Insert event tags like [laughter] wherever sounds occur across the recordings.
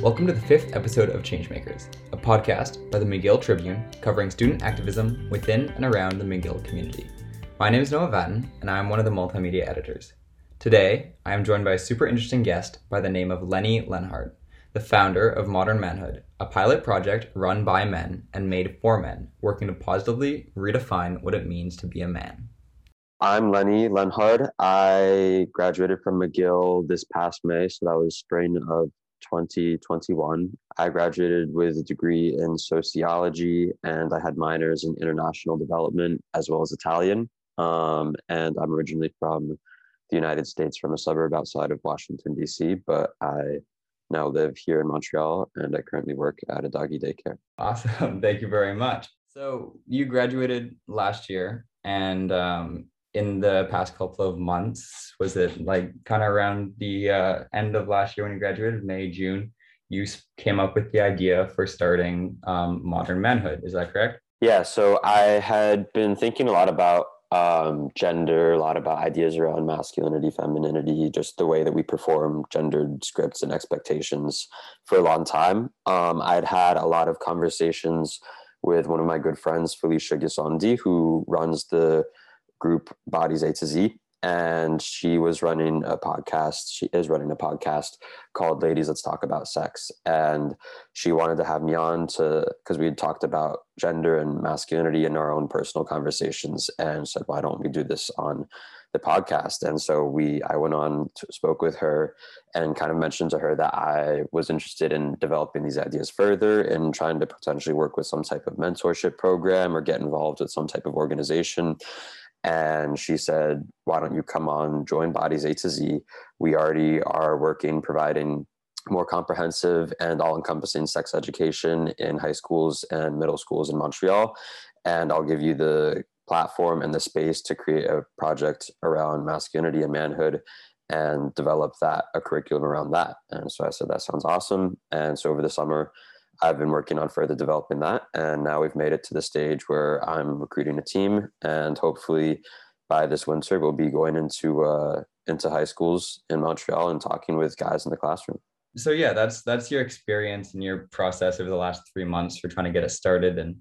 Welcome to the fifth episode of Changemakers, a podcast by the McGill Tribune covering student activism within and around the McGill community. My name is Noah Vaton, and I am one of the multimedia editors. Today, I am joined by a super interesting guest by the name of Lenny Lenhard, the founder of Modern Manhood, a pilot project run by men and made for men, working to positively redefine what it means to be a man. I'm Lenny Lenhard. I graduated from McGill this past May, so that was spring of 2021. I graduated with a degree in sociology and I had minors in international development as well as Italian. Um, and I'm originally from the United States from a suburb outside of Washington, D.C., but I now live here in Montreal and I currently work at a doggy daycare. Awesome. [laughs] Thank you very much. So, you graduated last year, and um, in the past couple of months, was it like kind of around the uh, end of last year when you graduated, May, June? You came up with the idea for starting um, Modern Manhood. Is that correct? Yeah. So, I had been thinking a lot about um, gender, a lot about ideas around masculinity, femininity, just the way that we perform gendered scripts and expectations for a long time. Um, I'd had a lot of conversations with one of my good friends, Felicia Gisondi, who runs the group Bodies A to Z and she was running a podcast she is running a podcast called ladies let's talk about sex. And she wanted to have me on to because we had talked about gender and masculinity in our own personal conversations and said why don't we do this on the podcast? And so we i went on to, spoke with her and kind of mentioned to her that i was interested in developing these ideas further and trying to potentially work with some type of mentorship program or get involved with some type of organization and she said, Why don't you come on, join Bodies A to Z? We already are working, providing more comprehensive and all encompassing sex education in high schools and middle schools in Montreal. And I'll give you the platform and the space to create a project around masculinity and manhood and develop that a curriculum around that. And so I said, That sounds awesome. And so over the summer, I've been working on further developing that. And now we've made it to the stage where I'm recruiting a team. And hopefully by this winter, we'll be going into, uh, into high schools in Montreal and talking with guys in the classroom. So yeah, that's that's your experience and your process over the last three months for trying to get it started and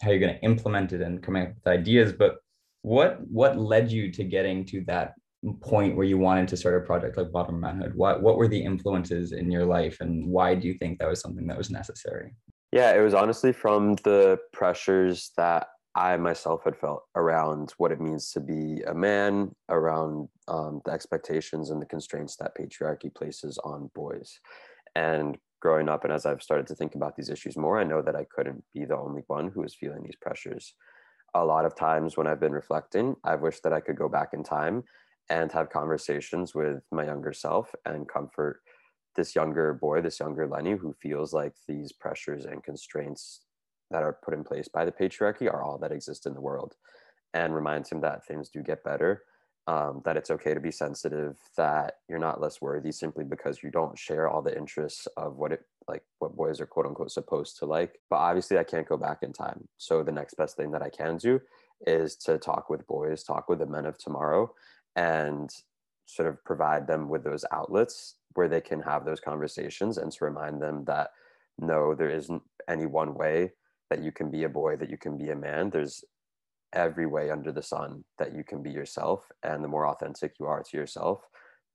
how you're going to implement it and coming up with ideas. But what what led you to getting to that point where you wanted to start a project like Modern Manhood? What what were the influences in your life, and why do you think that was something that was necessary? Yeah, it was honestly from the pressures that I myself had felt around what it means to be a man, around um, the expectations and the constraints that patriarchy places on boys. And growing up, and as I've started to think about these issues more, I know that I couldn't be the only one who was feeling these pressures. A lot of times when I've been reflecting, I've wished that I could go back in time and have conversations with my younger self and comfort this younger boy, this younger Lenny, who feels like these pressures and constraints that are put in place by the patriarchy are all that exist in the world, and reminds him that things do get better, um, that it's okay to be sensitive, that you're not less worthy simply because you don't share all the interests of what it like what boys are quote unquote supposed to like. But obviously, I can't go back in time. So the next best thing that I can do is to talk with boys, talk with the men of tomorrow, and sort of provide them with those outlets where they can have those conversations and to remind them that no, there isn't any one way that you can be a boy, that you can be a man. There's every way under the sun that you can be yourself. And the more authentic you are to yourself,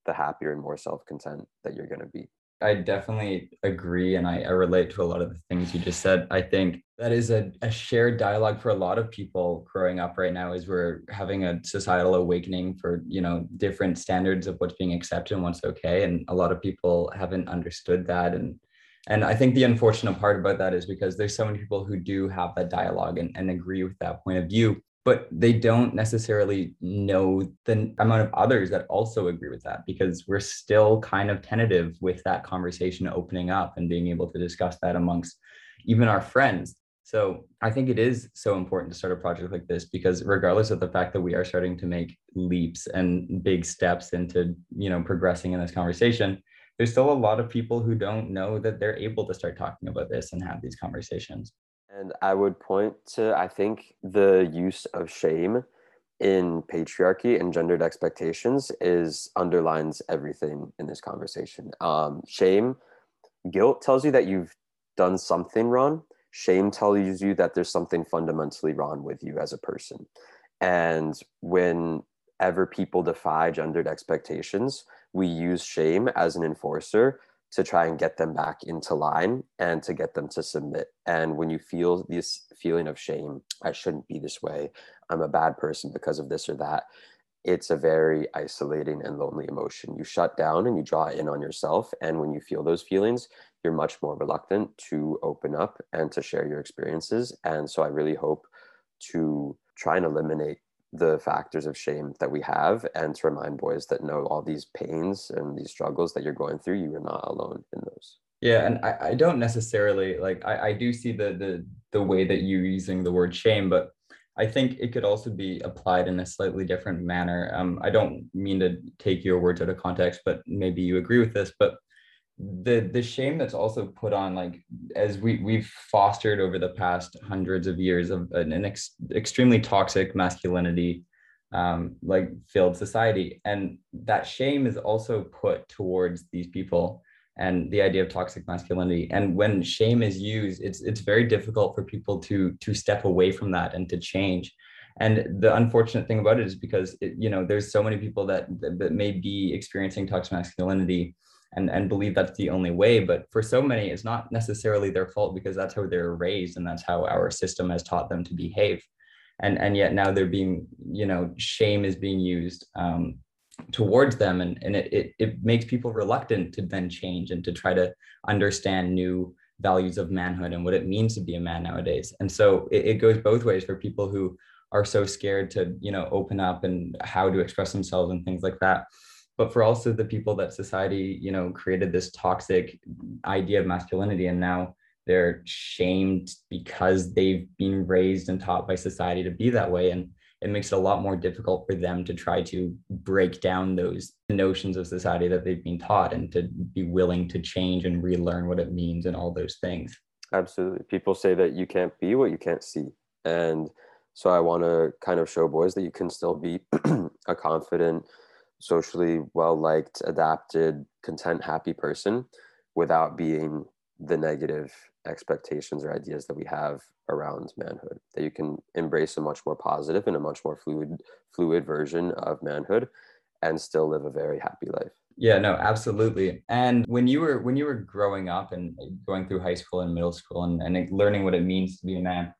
the happier and more self content that you're going to be. I definitely agree. And I, I, relate to a lot of the things you just said. I think that is a, a shared dialogue for a lot of people growing up right now is we're having a societal awakening for, you know, different standards of what's being accepted and what's okay. And a lot of people haven't understood that. And and I think the unfortunate part about that is because there's so many people who do have that dialogue and, and agree with that point of view but they don't necessarily know the amount of others that also agree with that because we're still kind of tentative with that conversation opening up and being able to discuss that amongst even our friends. So i think it is so important to start a project like this because regardless of the fact that we are starting to make leaps and big steps into you know progressing in this conversation there's still a lot of people who don't know that they're able to start talking about this and have these conversations and I would point to, I think, the use of shame in patriarchy and gendered expectations is underlines everything in this conversation. Um, shame guilt tells you that you've done something wrong shame tells you that there's something fundamentally wrong with you as a person and whenever people defy gendered expectations we use shame as an enforcer to try and get them back into line and to get them to submit. And when you feel this feeling of shame, I shouldn't be this way, I'm a bad person because of this or that, it's a very isolating and lonely emotion. You shut down and you draw in on yourself. And when you feel those feelings, you're much more reluctant to open up and to share your experiences. And so I really hope to try and eliminate the factors of shame that we have and to remind boys that know all these pains and these struggles that you're going through you are not alone in those. Yeah and i, I don't necessarily like I, I do see the the the way that you're using the word shame but i think it could also be applied in a slightly different manner. Um, i don't mean to take your words out of context but maybe you agree with this but the the shame that's also put on like as we we've fostered over the past hundreds of years of an, an ex, extremely toxic masculinity um, like filled society. And that shame is also put towards these people and the idea of toxic masculinity. And when shame is used it's it's very difficult for people to to step away from that and to change. And the unfortunate thing about it is because it, you know there's so many people that, that that may be experiencing toxic masculinity and and believe that's the only way but for so many it's not necessarily their fault because that's how they're raised and that's how our system has taught them to behave. And and yet now they're being you know shame is being used um, towards them and and it, it it makes people reluctant to then change and to try to understand new values of manhood and what it means to be a man nowadays. And so it, it goes both ways for people who are so scared to you know open up and how to express themselves and things like that but for also the people that society you know created this toxic idea of masculinity and now they're shamed because they've been raised and taught by society to be that way. And it makes it a lot more difficult for them to try to break down those notions of society that they've been taught and to be willing to change and relearn what it means and all those things. Absolutely. People say that you can't be what you can't see. And so i want to kind of show boys that you can still be [clears throat] a confident socially well liked, adapted, content, happy person without being the negative expectations or ideas that we have around manhood that you can embrace a much more positive and a much more fluid fluid version of manhood and still live a very happy life. Yeah no absolutely. And when you were when you were growing up and going through high school and middle school and, and learning what it means to be a man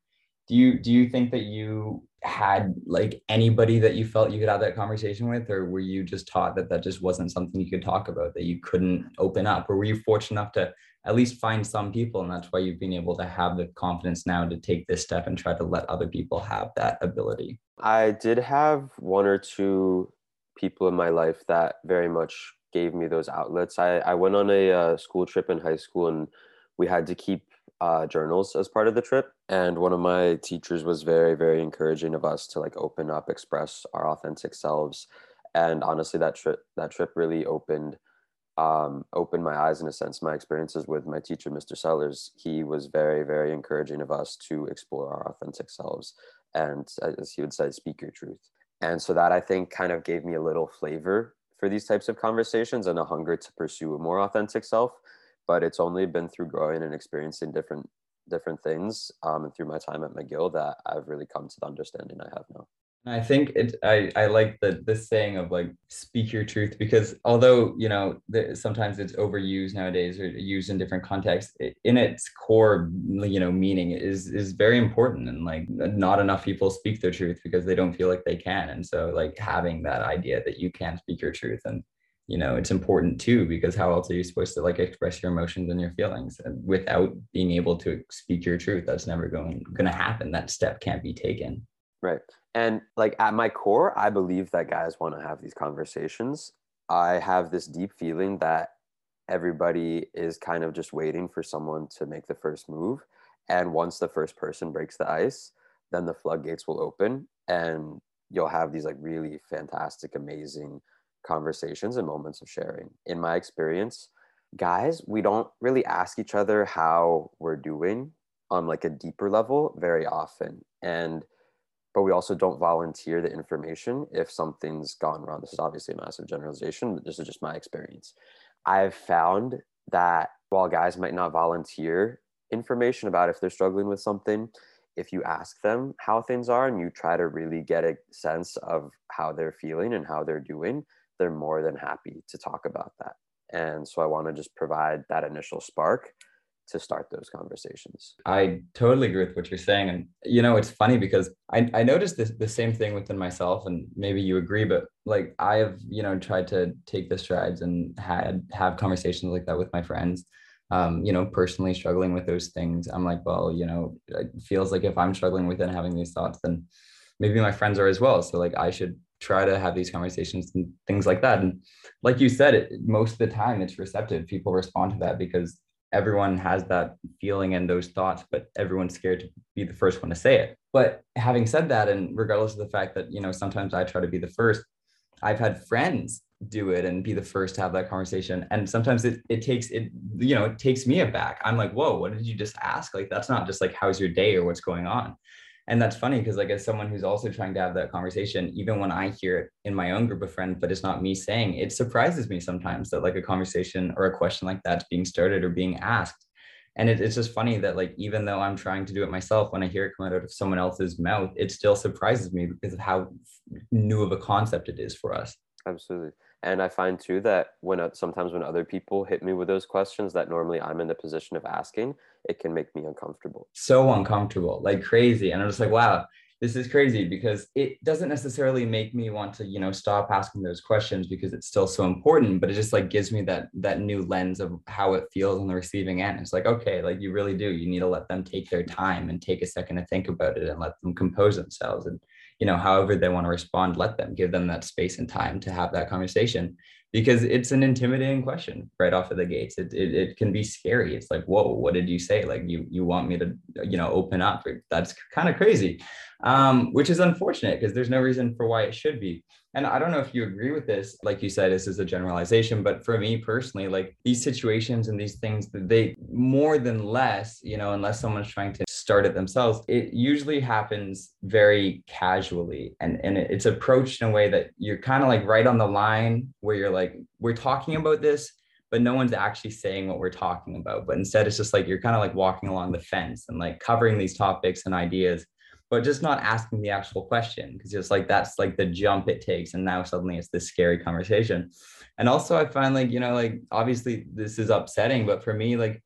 do you do you think that you had like anybody that you felt you could have that conversation with? Or were you just taught that that just wasn't something you could talk about that you couldn't open up? Or were you fortunate enough to at least find some people and that's why you've been able to have the confidence now to take this step and try to let other people have that ability? I did have one or two people in my life that very much gave me those outlets. I, I went on a uh, school trip in high school and we had to keep uh, journals as part of the trip. And one of my teachers was very very encouraging of us to like open up express our authentic selves. And honestly that trip that trip really opened um, opened my eyes in a sense my experiences with my teacher mr sellers. He was very very encouraging of us to explore our authentic selves and as he would say speak your truth. And so that i think kind of gave me a little flavor for these types of conversations and a hunger to pursue a more authentic self but it's only been through growing and experiencing different different things um, and through my time at McGill that I've really come to the understanding I have now. I think it. I I like the this saying of like speak your truth because although you know the, sometimes it's overused nowadays or used in different contexts, it, in its core you know meaning is is very important and like not enough people speak their truth because they don't feel like they can, and so like having that idea that you can speak your truth and you know it's important too because how else are you supposed to like express your emotions and your feelings and without being able to speak your truth that's never going going to happen. That step can't be taken. Right. And like at my core i believe that guys want to have these conversations. I have this deep feeling that everybody is kind of just waiting for someone to make the first move. And once the first person breaks the ice then the floodgates will open and you'll have these like really fantastic amazing conversations and moments of sharing. In my experience, guys, we don't really ask each other how we're doing on like a deeper level very often. And but we also don't volunteer the information if something's gone wrong. This is obviously a massive generalization, but this is just my experience. I've found that while guys might not volunteer information about if they're struggling with something, if you ask them how things are and you try to really get a sense of how they're feeling and how they're doing, they're more than happy to talk about that. And so I want to just provide that initial spark to start those conversations. I totally agree with what you're saying. And, you know, it's funny because I, I noticed this, the same thing within myself and maybe you agree, but like I have, you know, tried to take the strides and had have conversations like that with my friends. Um, you know, personally struggling with those things. I'm like, well, you know, it feels like if I'm struggling with it and having these thoughts, then maybe my friends are as well. So like I should try to have these conversations and things like that. And like you said, it, most of the time it's receptive. People respond to that because everyone has that feeling and those thoughts, but everyone's scared to be the first one to say it. But having said that, and regardless of the fact that, you know, sometimes I try to be the first, I've had friends do it and be the first to have that conversation. And sometimes it, it takes it, you know, it takes me aback. I'm like, whoa, what did you just ask? Like, that's not just like, how's your day or what's going on? And that's funny because like as someone who's also trying to have that conversation even when i hear it in my own group of friends but it's not me saying it surprises me sometimes that like a conversation or a question like that's being started or being asked. And it, it's just funny that like even though i'm trying to do it myself when i hear it come out of someone else's mouth it still surprises me because of how new of a concept it is for us. Absolutely. And i find too that when uh, sometimes when other people hit me with those questions that normally i'm in the position of asking it can make me uncomfortable. So uncomfortable like crazy. And i'm just like wow this is crazy because it doesn't necessarily make me want to you know stop asking those questions because it's still so important but it just like gives me that that new lens of how it feels on the receiving end. It's like okay like you really do. You need to let them take their time and take a second to think about it and let them compose themselves and you know however they want to respond let them give them that space and time to have that conversation because it's an intimidating question right off of the gates. It, it, it can be scary. It's like whoa what did you say? Like you you want me to you know open up. That's kind of crazy um, which is unfortunate because there's no reason for why it should be and i don't know if you agree with this like you said this is a generalization but for me personally like these situations and these things they more than less you know unless someone's trying to start it themselves it usually happens very casually. And and it's approached in a way that you're kind of like right on the line where you're like we're talking about this but no one's actually saying what we're talking about. But instead it's just like you're kind of like walking along the fence and like covering these topics and ideas but just not asking the actual question because it's like that's like the jump it takes and now suddenly it's this scary conversation. And also i find like you know like obviously this is upsetting but for me like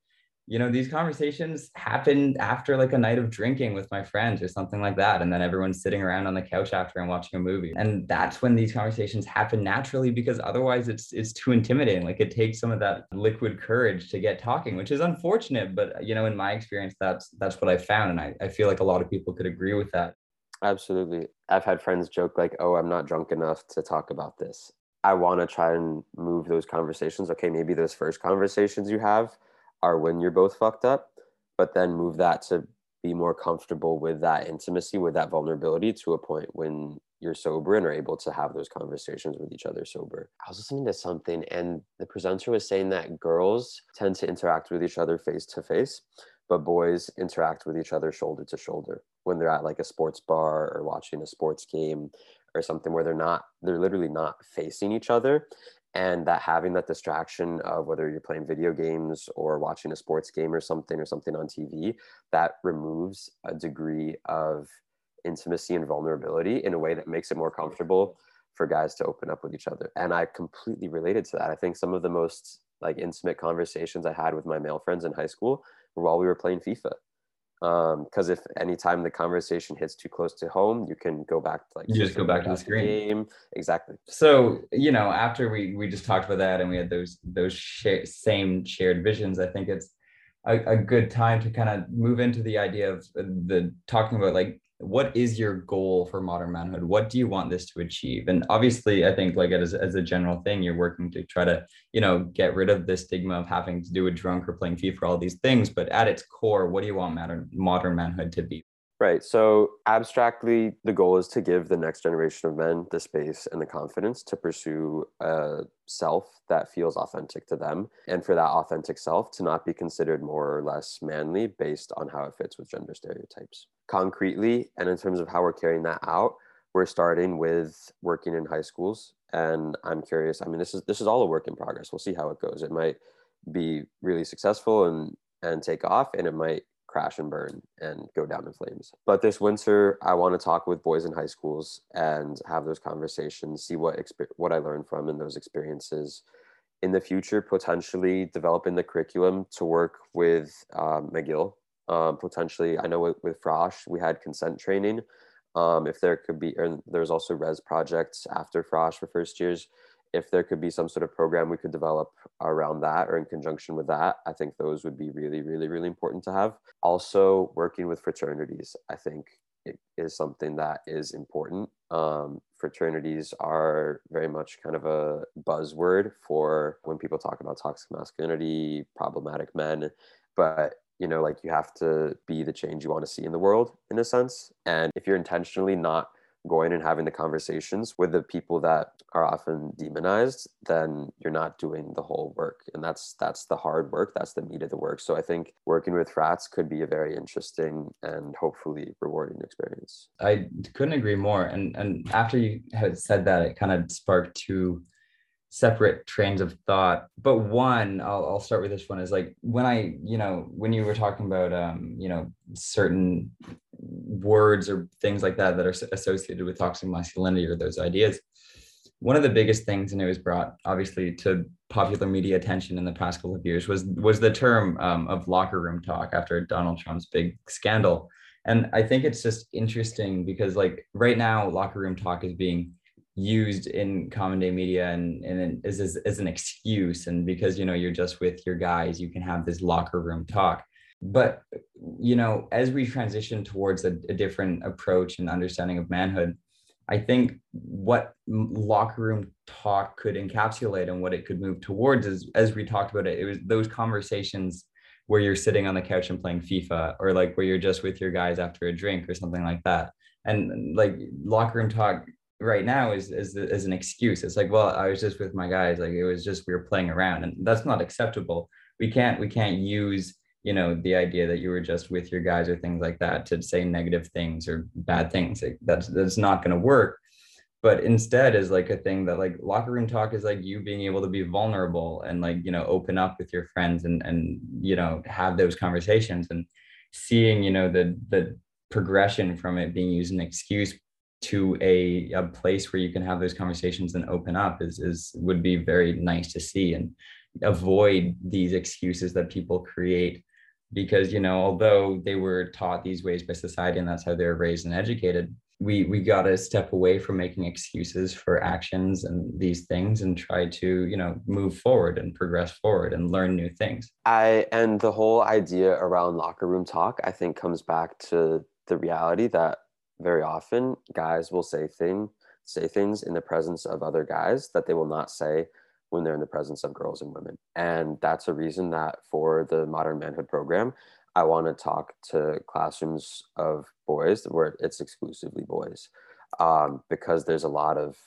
you know these conversations happen after like a night of drinking with my friends or something like that and then everyone's sitting around on the couch after and watching a movie. And that's when these conversations happen naturally because otherwise it's it's too intimidating. Like it takes some of that liquid courage to get talking which is unfortunate but you know in my experience that's that's what i found and i, I feel like a lot of people could agree with that. Absolutely. I've had friends joke like oh i'm not drunk enough to talk about this. I want to try and move those conversations. Okay maybe those first conversations you have are when you're both fucked up, but then move that to be more comfortable with that intimacy, with that vulnerability to a point when you're sober and are able to have those conversations with each other sober. I was listening to something and the presenter was saying that girls tend to interact with each other face to face, but boys interact with each other shoulder to shoulder when they're at like a sports bar or watching a sports game or something where they're not, they're literally not facing each other and that having that distraction of whether you're playing video games or watching a sports game or something or something on TV that removes a degree of intimacy and vulnerability in a way that makes it more comfortable for guys to open up with each other. And I completely related to that. I think some of the most like intimate conversations I had with my male friends in high school were while we were playing FIFA because um, if anytime the conversation hits too close to home you can go back to like you just go back to the screen. game. Exactly. So you know after we we just talked about that and we had those those same shared visions i think it's a, a good time to kind of move into the idea of the talking about like what is your goal for modern manhood what do you want this to achieve and obviously i think like as, as a general thing you're working to try to you know get rid of the stigma of having to do a drunk or playing fifa all these things but at its core what do you want modern modern manhood to be Right. So, abstractly, the goal is to give the next generation of men the space and the confidence to pursue a self that feels authentic to them. And for that authentic self to not be considered more or less manly based on how it fits with gender stereotypes. Concretely, and in terms of how we're carrying that out, we're starting with working in high schools. And I'm curious, I mean, this is this is all a work in progress. We'll see how it goes. It might be really successful and and take off and it might crash and burn and go down in flames. But this winter, I want to talk with boys in high schools and have those conversations, see what what I learned from in those experiences. In the future, potentially developing the curriculum to work with um, McGill. Um, potentially, I know with, with Frosh, we had consent training. Um, if there could be, and there's also res projects after Frosh for first years if there could be some sort of program we could develop around that or in conjunction with that, I think those would be really, really, really important to have. Also, working with fraternities, I think it is something that is important. Um, fraternities are very much kind of a buzzword for when people talk about toxic masculinity, problematic men, but you know, like you have to be the change you want to see in the world in a sense. And if you're intentionally not going and having the conversations with the people that are often demonized then you're not doing the whole work. And that's that's the hard work. That's the meat of the work. So i think working with rats could be a very interesting and hopefully rewarding experience. I couldn't agree more. And and after you had said that it kind of sparked two separate trains of thought but one I'll, I'll start with this one is like when i you know when you were talking about um you know certain words or things like that that are associated with toxic masculinity or those ideas one of the biggest things and it was brought obviously to popular media attention in the past couple of years was was the term um, of locker room talk after donald trump's big scandal. And i think it's just interesting because like right now locker room talk is being used in common day media and, and as, as, an excuse. And because you know you're just with your guys you can have this locker room talk. But you know as we transition towards a, a different approach and understanding of manhood i think what locker room talk could encapsulate and what it could move towards is as we talked about it it was those conversations where you're sitting on the couch and playing fifa or like where you're just with your guys after a drink or something like that. And like locker room talk right now is, is is an excuse. It's like, well, I was just with my guys. Like it was just we were playing around, and that's not acceptable. We can't we can't use you know the idea that you were just with your guys or things like that to say negative things or bad things. Like, that's that's not going to work. But instead, is like a thing that like locker room talk is like you being able to be vulnerable and like you know open up with your friends and and you know have those conversations and seeing you know the the progression from it being used an excuse to a, a place where you can have those conversations and open up is, is would be very nice to see and avoid these excuses that people create. Because you know although they were taught these ways by society and that's how they're raised and educated we we got to step away from making excuses for actions and these things and try to you know move forward and progress forward and learn new things. I and the whole idea around locker room talk i think comes back to the reality that very often guys will say thing say things in the presence of other guys that they will not say when they're in the presence of girls and women. And that's a reason that for the modern manhood program i want to talk to classrooms of boys where it's exclusively boys um, because there's a lot of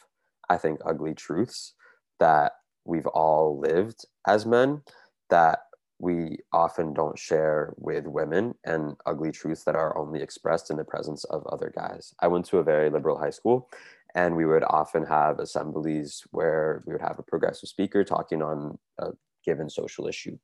i think ugly truths that we've all lived as men that we often don't share with women and ugly truths that are only expressed in the presence of other guys. I went to a very liberal high school and we would often have assemblies where we would have a progressive speaker talking on a given social issue.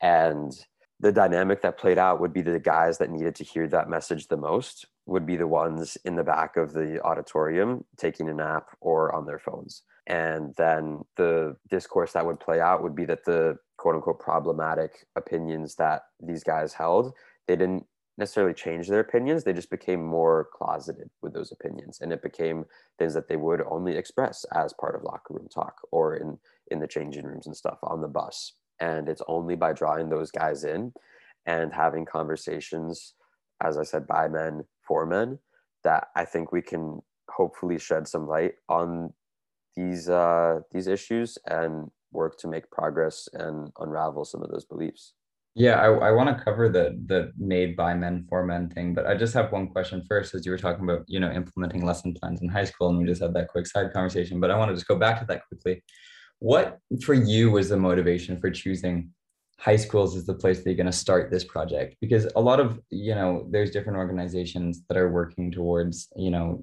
And the dynamic that played out would be the guys that needed to hear that message the most would be the ones in the back of the auditorium taking a nap or on their phones. And then the discourse that would play out would be that the quote unquote problematic opinions that these guys held, they didn't necessarily change their opinions. They just became more closeted with those opinions. And it became things that they would only express as part of locker room talk or in, in the changing rooms and stuff on the bus. And it's only by drawing those guys in and having conversations, as I said, by men for men, that I think we can hopefully shed some light on these uh, these issues and work to make progress and unravel some of those beliefs. Yeah, I, I want to cover the the made by men for men thing, but I just have one question first, as you were talking about, you know, implementing lesson plans in high school, and we just had that quick side conversation. But I want to just go back to that quickly. What for you was the motivation for choosing high schools is the place that you're going to start this project because a lot of you know there's different organizations that are working towards you know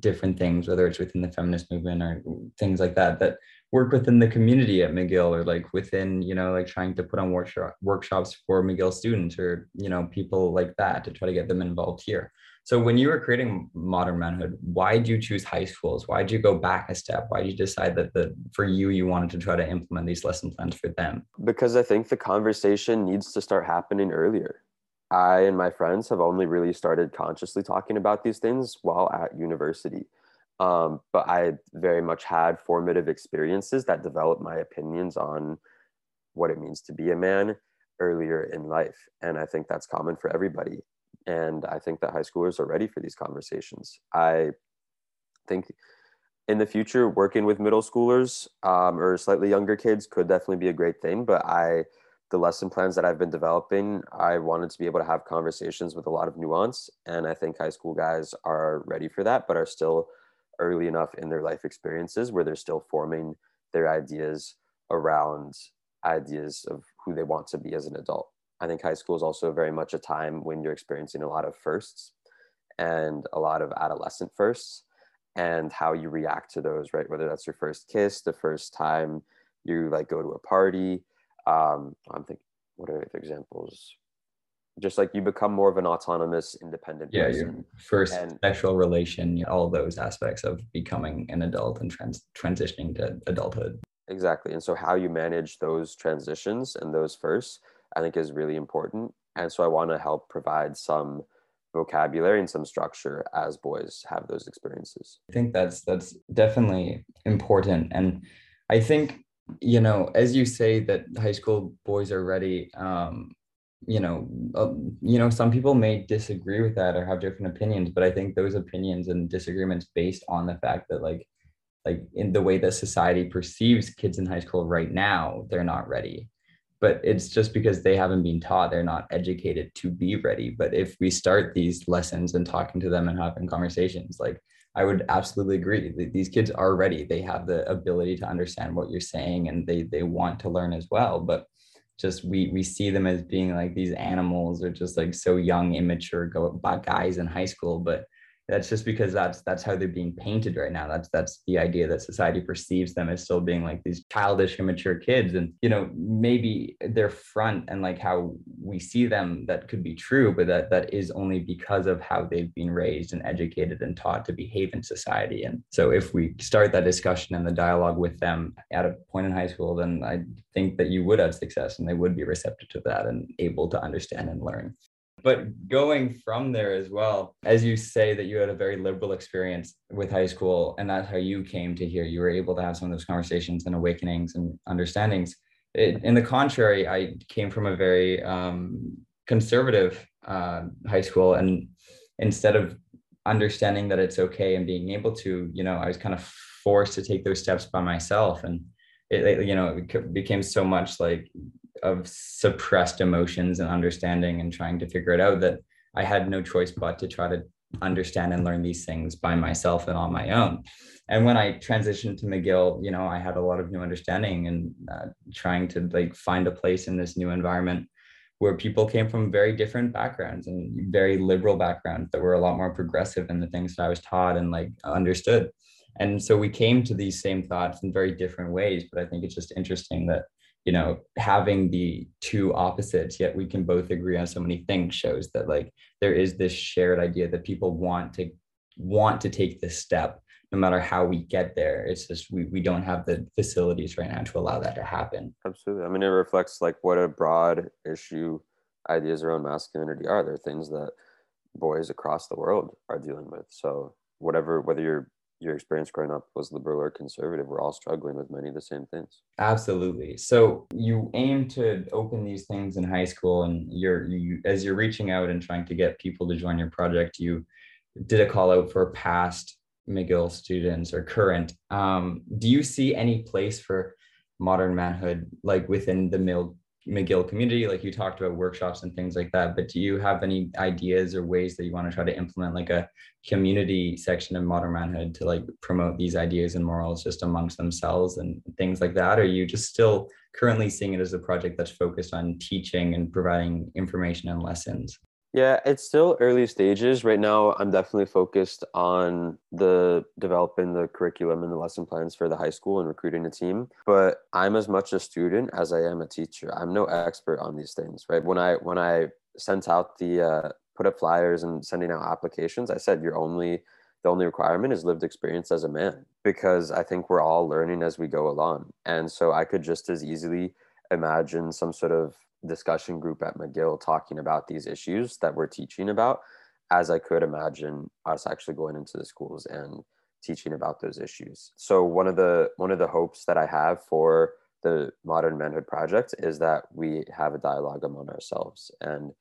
different things whether it's within the feminist movement or things like that that work within the community at mcgill or like within you know like trying to put on workshop workshops for mcgill students or you know people like that to try to get them involved here so when you were creating modern manhood, why did you choose high schools? Why did you go back a step? Why did you decide that the for you you wanted to try to implement these lesson plans for them? Because I think the conversation needs to start happening earlier. I and my friends have only really started consciously talking about these things while at university. Um, but I very much had formative experiences that developed my opinions on what it means to be a man earlier in life. And I think that's common for everybody and i think that high schoolers are ready for these conversations. I think in the future working with middle schoolers um, or slightly younger kids could definitely be a great thing but i the lesson plans that i've been developing i wanted to be able to have conversations with a lot of nuance and i think high school guys are ready for that but are still early enough in their life experiences where they're still forming their ideas around ideas of who they want to be as an adult I think high school is also very much a time when you're experiencing a lot of firsts and a lot of adolescent firsts and how you react to those, right? Whether that's your first kiss, the first time you like go to a party. Um, I'm thinking, what are the examples? Just like you become more of an autonomous, independent yeah, person. your first and, sexual relation, all those aspects of becoming an adult and trans- transitioning to adulthood. Exactly. And so how you manage those transitions and those firsts I think is really important. And so I want to help provide some vocabulary and some structure as boys have those experiences. I think that's that's definitely important. And I think, you know, as you say that high school boys are ready, um, you know, uh, you know, some people may disagree with that or have different opinions, but I think those opinions and disagreements based on the fact that like like in the way that society perceives kids in high school right now, they're not ready but it's just because they haven't been taught they're not educated to be ready. But if we start these lessons and talking to them and having conversations like i would absolutely agree that these kids are ready. They have the ability to understand what you're saying and they they want to learn as well. But just we we see them as being like these animals or just like so young immature go guys in high school. But that's just because that's that's how they're being painted right now. That's that's the idea that society perceives them as still being like these childish immature kids. And you know maybe their front and like how we see them that could be true but that that is only because of how they've been raised and educated and taught to behave in society. And so if we start that discussion and the dialogue with them at a point in high school then i think that you would have success and they would be receptive to that and able to understand and learn but going from there as well, as you say that you had a very liberal experience with high school, and that's how you came to here, you were able to have some of those conversations and awakenings and understandings. It, in the contrary, I came from a very um, conservative uh, high school, and instead of understanding that it's okay and being able to, you know, I was kind of forced to take those steps by myself, and it, you know, it became so much like of suppressed emotions and understanding and trying to figure it out that I had no choice but to try to understand and learn these things by myself and on my own. And when I transitioned to McGill, you know, I had a lot of new understanding and uh, trying to like find a place in this new environment where people came from very different backgrounds and very liberal backgrounds that were a lot more progressive in the things that I was taught and like understood. And so we came to these same thoughts in very different ways, but I think it's just interesting that you know having the two opposites yet we can both agree on so many things shows that like there is this shared idea that people want to want to take this step no matter how we get there. It's just we, we don't have the facilities right now to allow that to happen. Absolutely. I mean it reflects like what a broad issue ideas around masculinity are. They're things that boys across the world are dealing with. So whatever whether you're your experience growing up was liberal or conservative, we're all struggling with many of the same things. Absolutely. So you aim to open these things in high school, and you're you as you're reaching out and trying to get people to join your project, you did a call out for past McGill students or current. Um, do you see any place for modern manhood like within the middle McGill community, like you talked about workshops and things like that. But do you have any ideas or ways that you want to try to implement like a community section of modern manhood to like promote these ideas and morals just amongst themselves and things like that? Or are you just still currently seeing it as a project that's focused on teaching and providing information and lessons? Yeah, it's still early stages. Right now, I'm definitely focused on the developing the curriculum and the lesson plans for the high school and recruiting a team. But I'm as much a student as I am a teacher. I'm no expert on these things, right? When I when I sent out the uh, put up flyers and sending out applications, I said you're only the only requirement is lived experience as a man because I think we're all learning as we go along. And so I could just as easily imagine some sort of discussion group at McGill talking about these issues that we're teaching about as I could imagine us actually going into the schools and teaching about those issues. So one of the one of the hopes that I have for the Modern Manhood Project is that we have a dialogue among ourselves and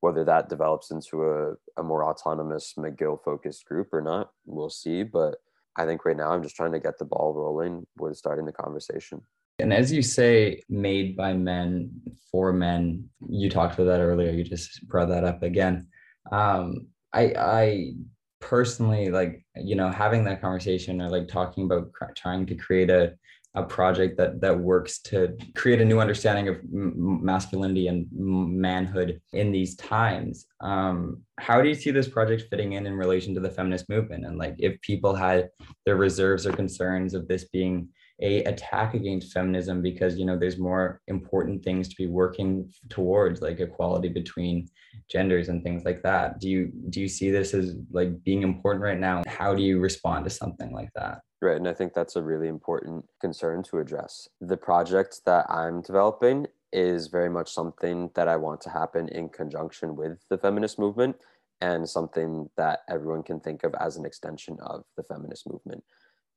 whether that develops into a, a more autonomous McGill focused group or not, we'll see. But I think right now I'm just trying to get the ball rolling with starting the conversation. And as you say, made by men for men, you talked about that earlier. You just brought that up again. Um, I, I personally like, you know, having that conversation or like talking about trying to create a, a project that that works to create a new understanding of masculinity and manhood in these times. Um, how do you see this project fitting in in relation to the feminist movement? And like, if people had their reserves or concerns of this being a attack against feminism because you know there's more important things to be working towards like equality between genders and things like that. Do you do you see this as like being important right now? How do you respond to something like that? Right and i think that's a really important concern to address. The project that i'm developing is very much something that i want to happen in conjunction with the feminist movement and something that everyone can think of as an extension of the feminist movement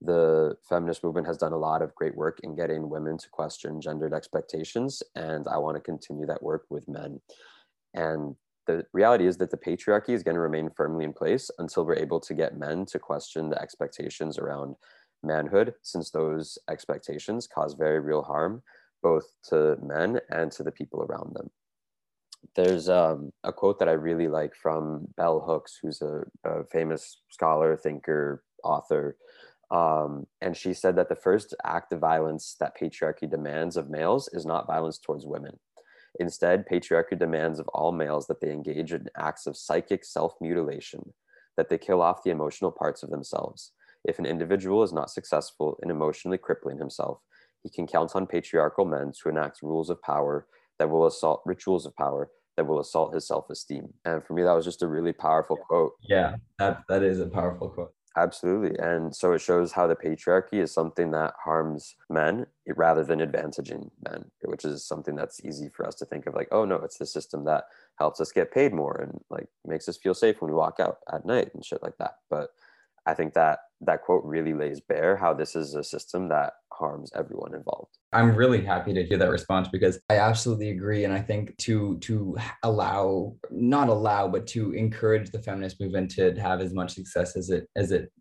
the feminist movement has done a lot of great work in getting women to question gendered expectations and i want to continue that work with men. And the reality is that the patriarchy is going to remain firmly in place until we're able to get men to question the expectations around manhood since those expectations cause very real harm both to men and to the people around them. There's um, a quote that i really like from bell hooks who's a, a famous scholar thinker author um, and she said that the first act of violence that patriarchy demands of males is not violence towards women. Instead, patriarchy demands of all males that they engage in acts of psychic self mutilation, that they kill off the emotional parts of themselves. If an individual is not successful in emotionally crippling himself, he can count on patriarchal men to enact rules of power that will assault rituals of power that will assault his self-esteem. And for me, that was just a really powerful quote. Yeah, that that is a powerful quote. Absolutely. And so it shows how the patriarchy is something that harms men rather than advantaging men, which is something that's easy for us to think of like, oh no, it's the system that helps us get paid more and like makes us feel safe when we walk out at night and shit like that. But I think that that quote really lays bare how this is a system that harms everyone involved. I'm really happy to hear that response because I absolutely agree. And I think to to allow not allow but to encourage the feminist movement to have as much success as it as it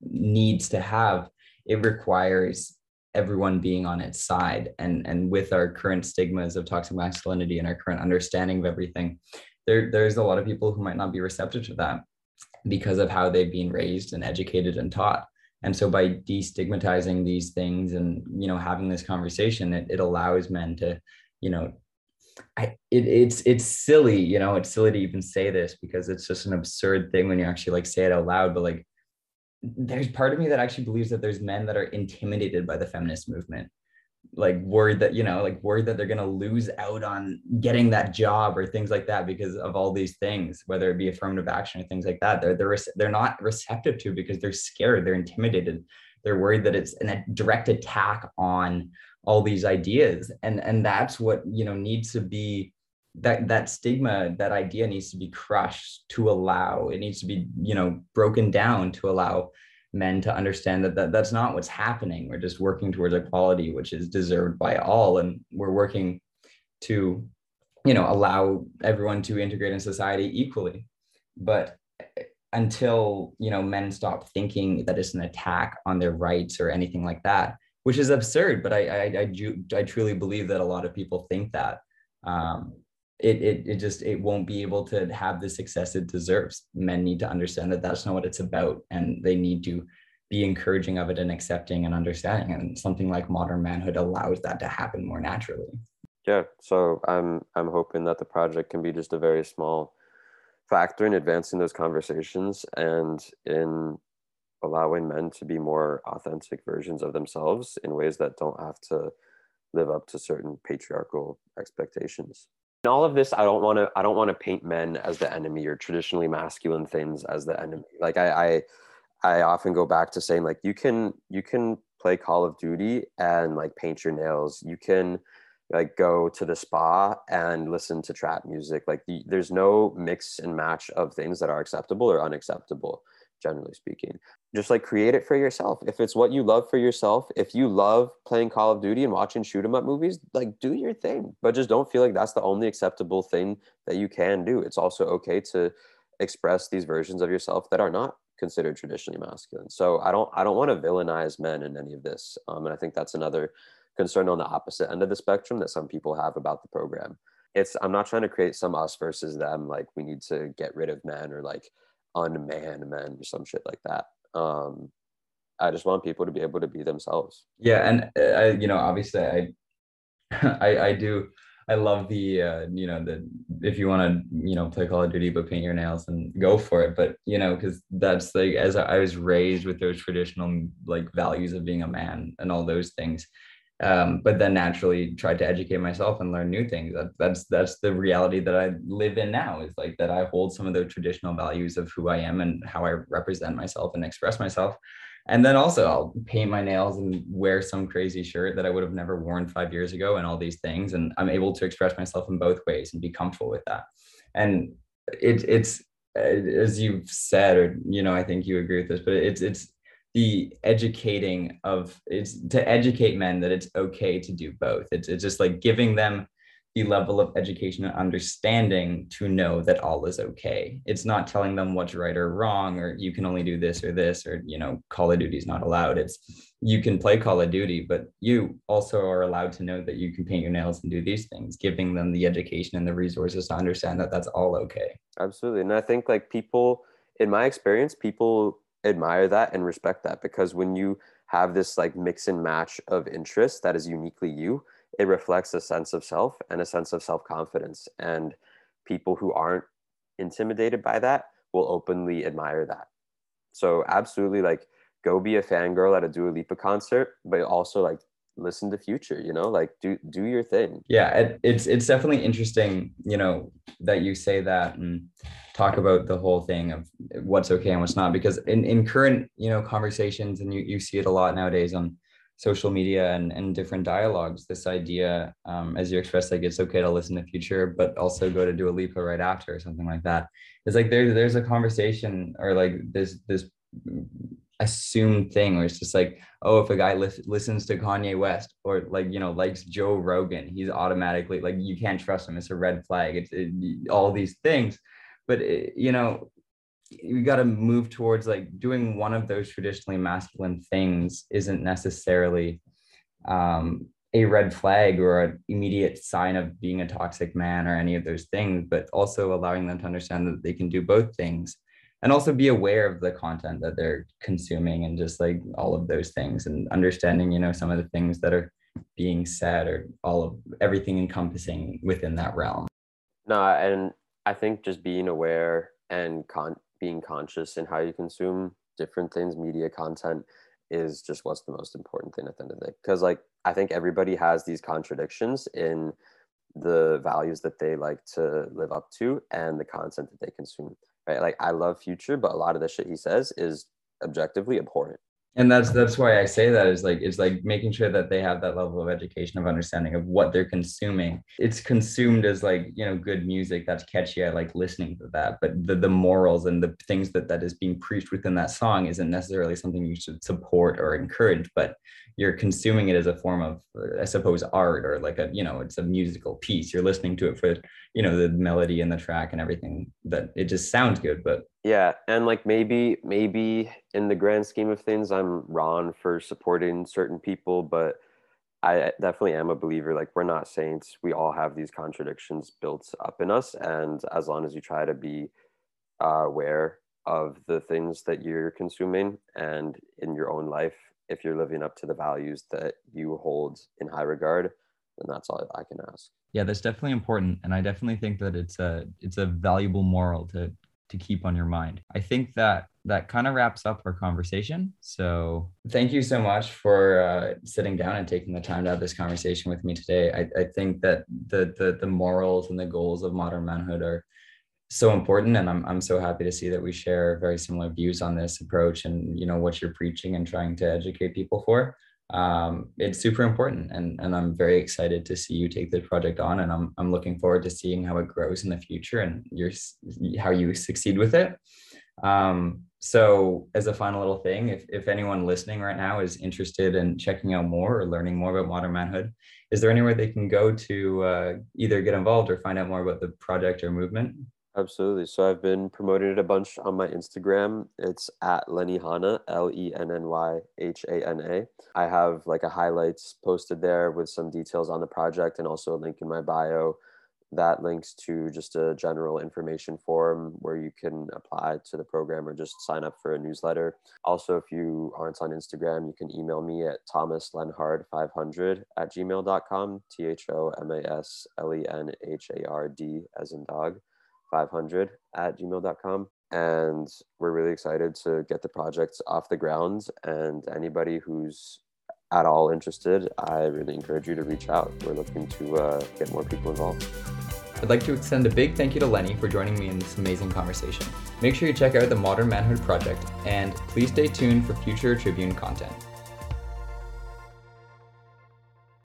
needs to have it requires everyone being on its side. And and with our current stigmas of toxic masculinity and our current understanding of everything there there's a lot of people who might not be receptive to that because of how they've been raised and educated and taught and so by destigmatizing these things and you know having this conversation it, it allows men to you know I, it, it's it's silly you know it's silly to even say this because it's just an absurd thing when you actually like say it out loud but like there's part of me that actually believes that there's men that are intimidated by the feminist movement like worried that you know like worried that they're going to lose out on getting that job or things like that because of all these things whether it be affirmative action or things like that. They're they're they're not receptive to because they're scared they're intimidated they're worried that it's a direct attack on all these ideas. And and that's what you know needs to be that that stigma that idea needs to be crushed to allow it needs to be you know broken down to allow men to understand that, that that's not what's happening. We're just working towards equality, which is deserved by all. And we're working to, you know, allow everyone to integrate in society equally. But until, you know, men stop thinking that it's an attack on their rights or anything like that, which is absurd. But I, I, I, I truly believe that a lot of people think that. um, it, it it just it won't be able to have the success it deserves. Men need to understand that that's not what it's about, and they need to be encouraging of it and accepting and understanding. And something like modern manhood allows that to happen more naturally. Yeah, so I'm I'm hoping that the project can be just a very small factor in advancing those conversations and in allowing men to be more authentic versions of themselves in ways that don't have to live up to certain patriarchal expectations. In all of this, I don't want to I don't want to paint men as the enemy or traditionally masculine things as the enemy. Like I I I often go back to saying like you can you can play Call of Duty and like paint your nails. You can like go to the spa and listen to trap music. Like the, there's no mix and match of things that are acceptable or unacceptable generally speaking. Just like create it for yourself. If it's what you love for yourself, if you love playing Call of Duty and watching shoot 'em up movies, like do your thing. But just don't feel like that's the only acceptable thing that you can do. It's also okay to express these versions of yourself that are not considered traditionally masculine. So I don't I don't want to villainize men in any of this. Um, and I think that's another concern on the opposite end of the spectrum that some people have about the program. It's I'm not trying to create some us versus them like we need to get rid of men or like unman men or some shit like that. Um, I just want people to be able to be themselves. Yeah, and uh, I, you know, obviously, I, [laughs] I, I do. I love the, uh, you know, the if you want to, you know, play Call of Duty but paint your nails and go for it. But you know, because that's like as I was raised with those traditional like values of being a man and all those things um, but then naturally tried to educate myself and learn new things. That, that's that's the reality that I live in now. Is like that I hold some of the traditional values of who I am and how I represent myself and express myself. And then also I'll paint my nails and wear some crazy shirt that I would have never worn five years ago and all these things. And I'm able to express myself in both ways and be comfortable with that. And it, it's as you've said, or you know, I think you agree with this, but it's it's the educating of it's to educate men that it's okay to do both. It's, it's just like giving them the level of education and understanding to know that all is okay. It's not telling them what's right or wrong, or you can only do this or this, or you know, Call of Duty is not allowed. It's you can play Call of Duty, but you also are allowed to know that you can paint your nails and do these things, giving them the education and the resources to understand that that's all okay. Absolutely, and I think like people, in my experience, people admire that and respect that because when you have this like mix and match of interests that is uniquely you it reflects a sense of self and a sense of self-confidence. And people who aren't intimidated by that will openly admire that. So absolutely like go be a fangirl at a Dua Lipa concert but also like listen to future you know like do do your thing. Yeah it, it's it's definitely interesting you know that you say that and talk about the whole thing of what's okay and what's not because in, in current you know conversations and you, you see it a lot nowadays on social media and, and different dialogues this idea um, as you expressed like it's okay to listen to future but also go to Dua Lipa right after or something like that. It's like there's there's a conversation or like this this assumed thing where it's just like oh if a guy li- listens to kanye west or like you know likes joe rogan he's automatically like you can't trust him. It's a red flag. It's it, all these things. But it, eh, you know you got to move towards like doing one of those traditionally masculine things isn't necessarily um, a red flag or an immediate sign of being a toxic man or any of those things, but also allowing them to understand that they can do both things and also be aware of the content that they're consuming and just like all of those things and understanding, you know, some of the things that are being said or all of everything encompassing within that realm. No, and I think just being aware and con- being conscious in how you consume different things, media content, is just what's the most important thing at the end of the day. Because like I think everybody has these contradictions in the values that they like to live up to and the content that they consume. Right. Like I love Future, but a lot of the shit he says is objectively abhorrent and that's that's why i say that is like it's like making sure that they have that level of education of understanding of what they're consuming. It's consumed as like you know good music that's catchy. I like listening to that. But the, the morals and the things that that is being preached within that song isn't necessarily something you should support or encourage but you're consuming it as a form of i suppose art or like a you know it's a musical piece. You're listening to it for you know the melody and the track and everything that it just sounds good but yeah and like maybe maybe in the grand scheme of things i'm wrong for supporting certain people but I definitely am a believer. Like, we're not saints. We all have these contradictions built up in us. And as long as you try to be uh, aware of the things that you're consuming and in your own life, if you're living up to the values that you hold in high regard, then that's all I can ask. Yeah, that's definitely important. And I definitely think that it's a it's a valuable moral to to keep on your mind. I think that that kind of wraps up our conversation. So thank you so much for uh, sitting down and taking the time to have this conversation with me today. I, I think that the, the the morals and the goals of modern manhood are so important and I'm, I'm so happy to see that we share very similar views on this approach and you know what you're preaching and trying to educate people for um, it's super important and, and i'm very excited to see you take this project on and I'm, I'm looking forward to seeing how it grows in the future and your how you succeed with it. Um, so as a final little thing if, if anyone listening right now is interested in checking out more or learning more about modern manhood is there anywhere they can go to uh, either get involved or find out more about the project or movement Absolutely. So I've been promoting it a bunch on my Instagram. It's at Lenny Hana, L E N N Y H A N A. I have like a highlights posted there with some details on the project and also a link in my bio that links to just a general information form where you can apply to the program or just sign up for a newsletter. Also, if you aren't on Instagram, you can email me at thomaslenhard500 at gmail.com, T H O M A S L E N H A R D as in dog 500 at gmail.com. And we're really excited to get the project off the ground. And anybody who's at all interested, I really encourage you to reach out. We're looking to uh, get more people involved. I'd like to extend a big thank you to Lenny for joining me in this amazing conversation. Make sure you check out the Modern Manhood Project, and please stay tuned for future Tribune content.